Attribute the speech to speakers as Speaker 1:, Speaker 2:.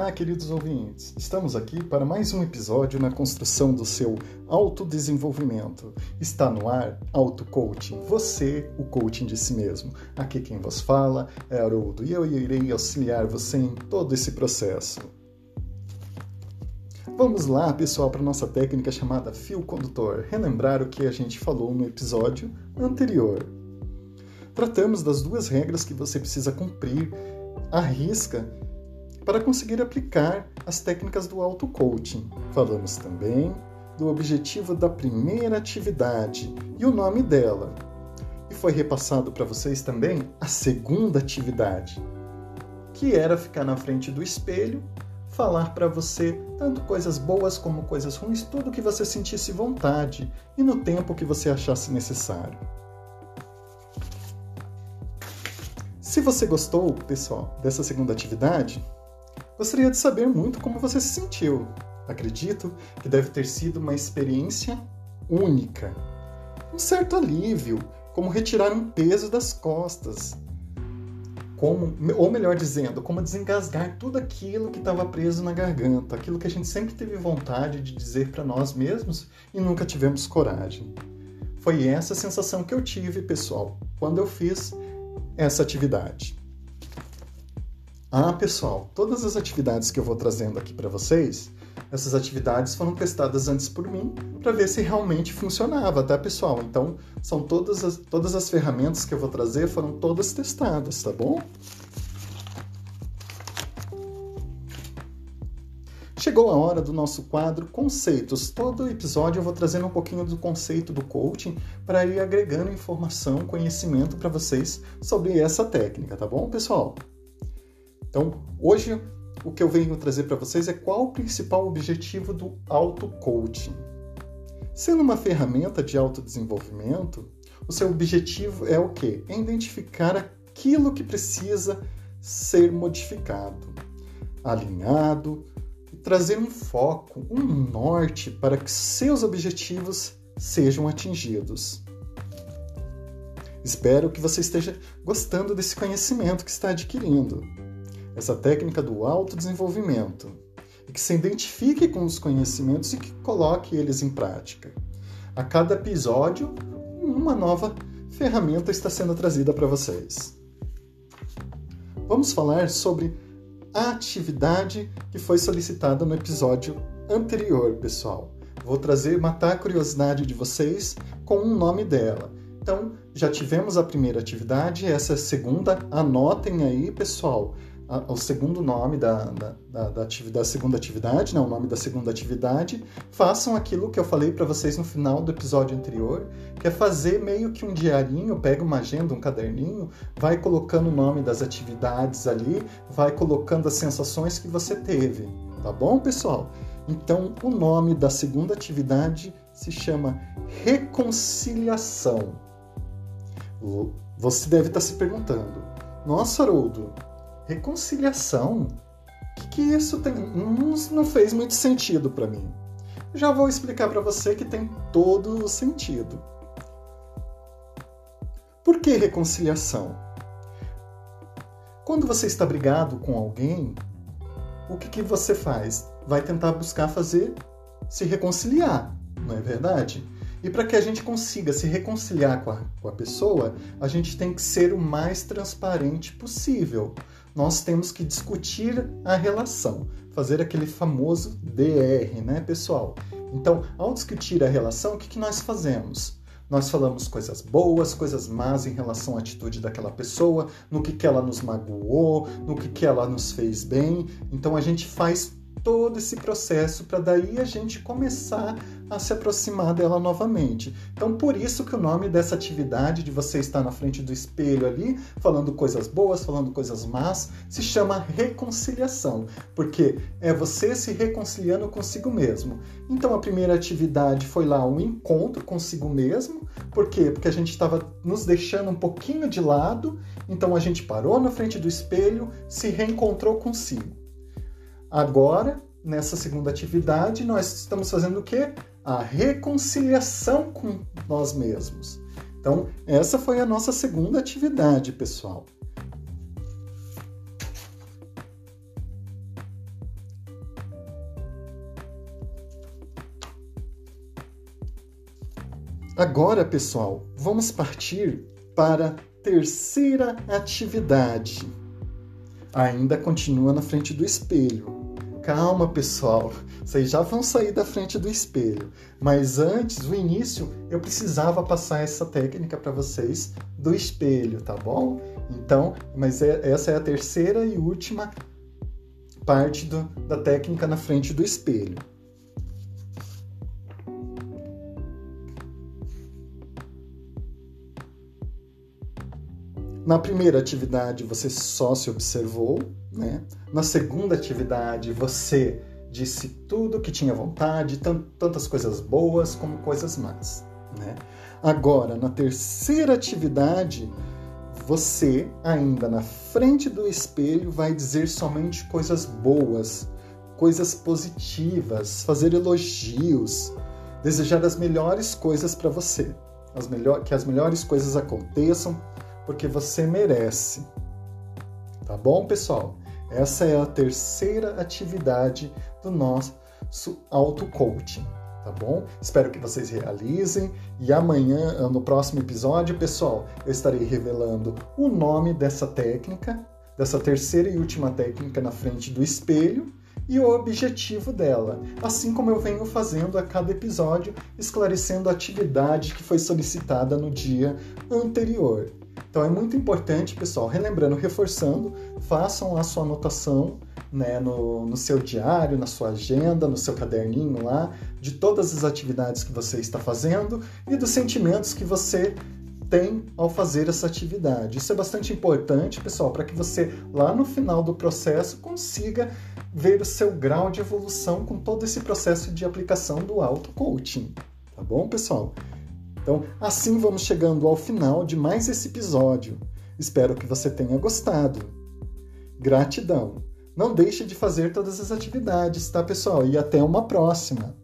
Speaker 1: Olá, queridos ouvintes! Estamos aqui para mais um episódio na construção do seu autodesenvolvimento. Está no ar Auto Coaching, você, o coaching de si mesmo. Aqui quem vos fala é Haroldo e eu irei auxiliar você em todo esse processo. Vamos lá, pessoal, para nossa técnica chamada fio condutor, relembrar o que a gente falou no episódio anterior. Tratamos das duas regras que você precisa cumprir à risca para conseguir aplicar as técnicas do auto-coaching. Falamos também do objetivo da primeira atividade e o nome dela. E foi repassado para vocês também a segunda atividade, que era ficar na frente do espelho, falar para você tanto coisas boas como coisas ruins, tudo que você sentisse vontade e no tempo que você achasse necessário. Se você gostou, pessoal, dessa segunda atividade, Gostaria de saber muito como você se sentiu. Acredito que deve ter sido uma experiência única. Um certo alívio, como retirar um peso das costas. Como, ou melhor dizendo, como desengasgar tudo aquilo que estava preso na garganta, aquilo que a gente sempre teve vontade de dizer para nós mesmos e nunca tivemos coragem. Foi essa sensação que eu tive, pessoal, quando eu fiz essa atividade. Ah, pessoal, todas as atividades que eu vou trazendo aqui para vocês, essas atividades foram testadas antes por mim para ver se realmente funcionava, tá, pessoal? Então, são todas as, todas as ferramentas que eu vou trazer foram todas testadas, tá bom? Chegou a hora do nosso quadro Conceitos. Todo episódio eu vou trazendo um pouquinho do conceito do coaching para ir agregando informação, conhecimento para vocês sobre essa técnica, tá bom, pessoal? Então, hoje o que eu venho trazer para vocês é qual o principal objetivo do auto-coaching. Sendo uma ferramenta de autodesenvolvimento, o seu objetivo é o quê? É identificar aquilo que precisa ser modificado, alinhado, e trazer um foco, um norte para que seus objetivos sejam atingidos. Espero que você esteja gostando desse conhecimento que está adquirindo essa técnica do autodesenvolvimento e que se identifique com os conhecimentos e que coloque eles em prática. A cada episódio, uma nova ferramenta está sendo trazida para vocês. Vamos falar sobre a atividade que foi solicitada no episódio anterior, pessoal. Vou trazer, matar a curiosidade de vocês com o nome dela. Então, já tivemos a primeira atividade, essa é a segunda. Anotem aí, pessoal o segundo nome da, da, da, da, da segunda atividade, né, o nome da segunda atividade, façam aquilo que eu falei para vocês no final do episódio anterior, que é fazer meio que um diarinho, pega uma agenda, um caderninho, vai colocando o nome das atividades ali, vai colocando as sensações que você teve, tá bom, pessoal? Então, o nome da segunda atividade se chama reconciliação. Você deve estar se perguntando: Nossa, Haroldo, reconciliação? Que, que isso tem? Não, não fez muito sentido para mim. Já vou explicar para você que tem todo o sentido. Por que reconciliação? Quando você está brigado com alguém, o que, que você faz? Vai tentar buscar fazer se reconciliar, não é verdade? E para que a gente consiga se reconciliar com a, com a pessoa, a gente tem que ser o mais transparente possível nós temos que discutir a relação, fazer aquele famoso DR, né, pessoal? Então, ao discutir a relação, o que, que nós fazemos? Nós falamos coisas boas, coisas más em relação à atitude daquela pessoa, no que, que ela nos magoou, no que, que ela nos fez bem. Então a gente faz todo esse processo para daí a gente começar a se aproximar dela novamente. Então, por isso que o nome dessa atividade de você estar na frente do espelho ali, falando coisas boas, falando coisas más, se chama reconciliação, porque é você se reconciliando consigo mesmo. Então, a primeira atividade foi lá um encontro consigo mesmo, por quê? Porque a gente estava nos deixando um pouquinho de lado, então a gente parou na frente do espelho, se reencontrou consigo. Agora, nessa segunda atividade, nós estamos fazendo o quê? A reconciliação com nós mesmos. Então, essa foi a nossa segunda atividade, pessoal. Agora, pessoal, vamos partir para a terceira atividade. Ainda continua na frente do espelho. Calma, pessoal, vocês já vão sair da frente do espelho. Mas antes, o início, eu precisava passar essa técnica para vocês do espelho, tá bom? Então, mas é, essa é a terceira e última parte do, da técnica na frente do espelho. Na primeira atividade você só se observou, né? Na segunda atividade você disse tudo que tinha vontade, tantas coisas boas como coisas más, né? Agora, na terceira atividade, você ainda na frente do espelho vai dizer somente coisas boas, coisas positivas, fazer elogios, desejar as melhores coisas para você, as melhor, que as melhores coisas aconteçam, porque você merece. Tá bom, pessoal? Essa é a terceira atividade do nosso auto-coaching, tá bom? Espero que vocês realizem e amanhã, no próximo episódio, pessoal, eu estarei revelando o nome dessa técnica, dessa terceira e última técnica na frente do espelho e o objetivo dela, assim como eu venho fazendo a cada episódio, esclarecendo a atividade que foi solicitada no dia anterior. Então é muito importante, pessoal, relembrando, reforçando, façam a sua anotação né, no, no seu diário, na sua agenda, no seu caderninho lá, de todas as atividades que você está fazendo e dos sentimentos que você tem ao fazer essa atividade. Isso é bastante importante, pessoal, para que você lá no final do processo consiga ver o seu grau de evolução com todo esse processo de aplicação do auto-coaching. Tá bom, pessoal? Então, assim vamos chegando ao final de mais esse episódio. Espero que você tenha gostado. Gratidão! Não deixe de fazer todas as atividades, tá, pessoal? E até uma próxima!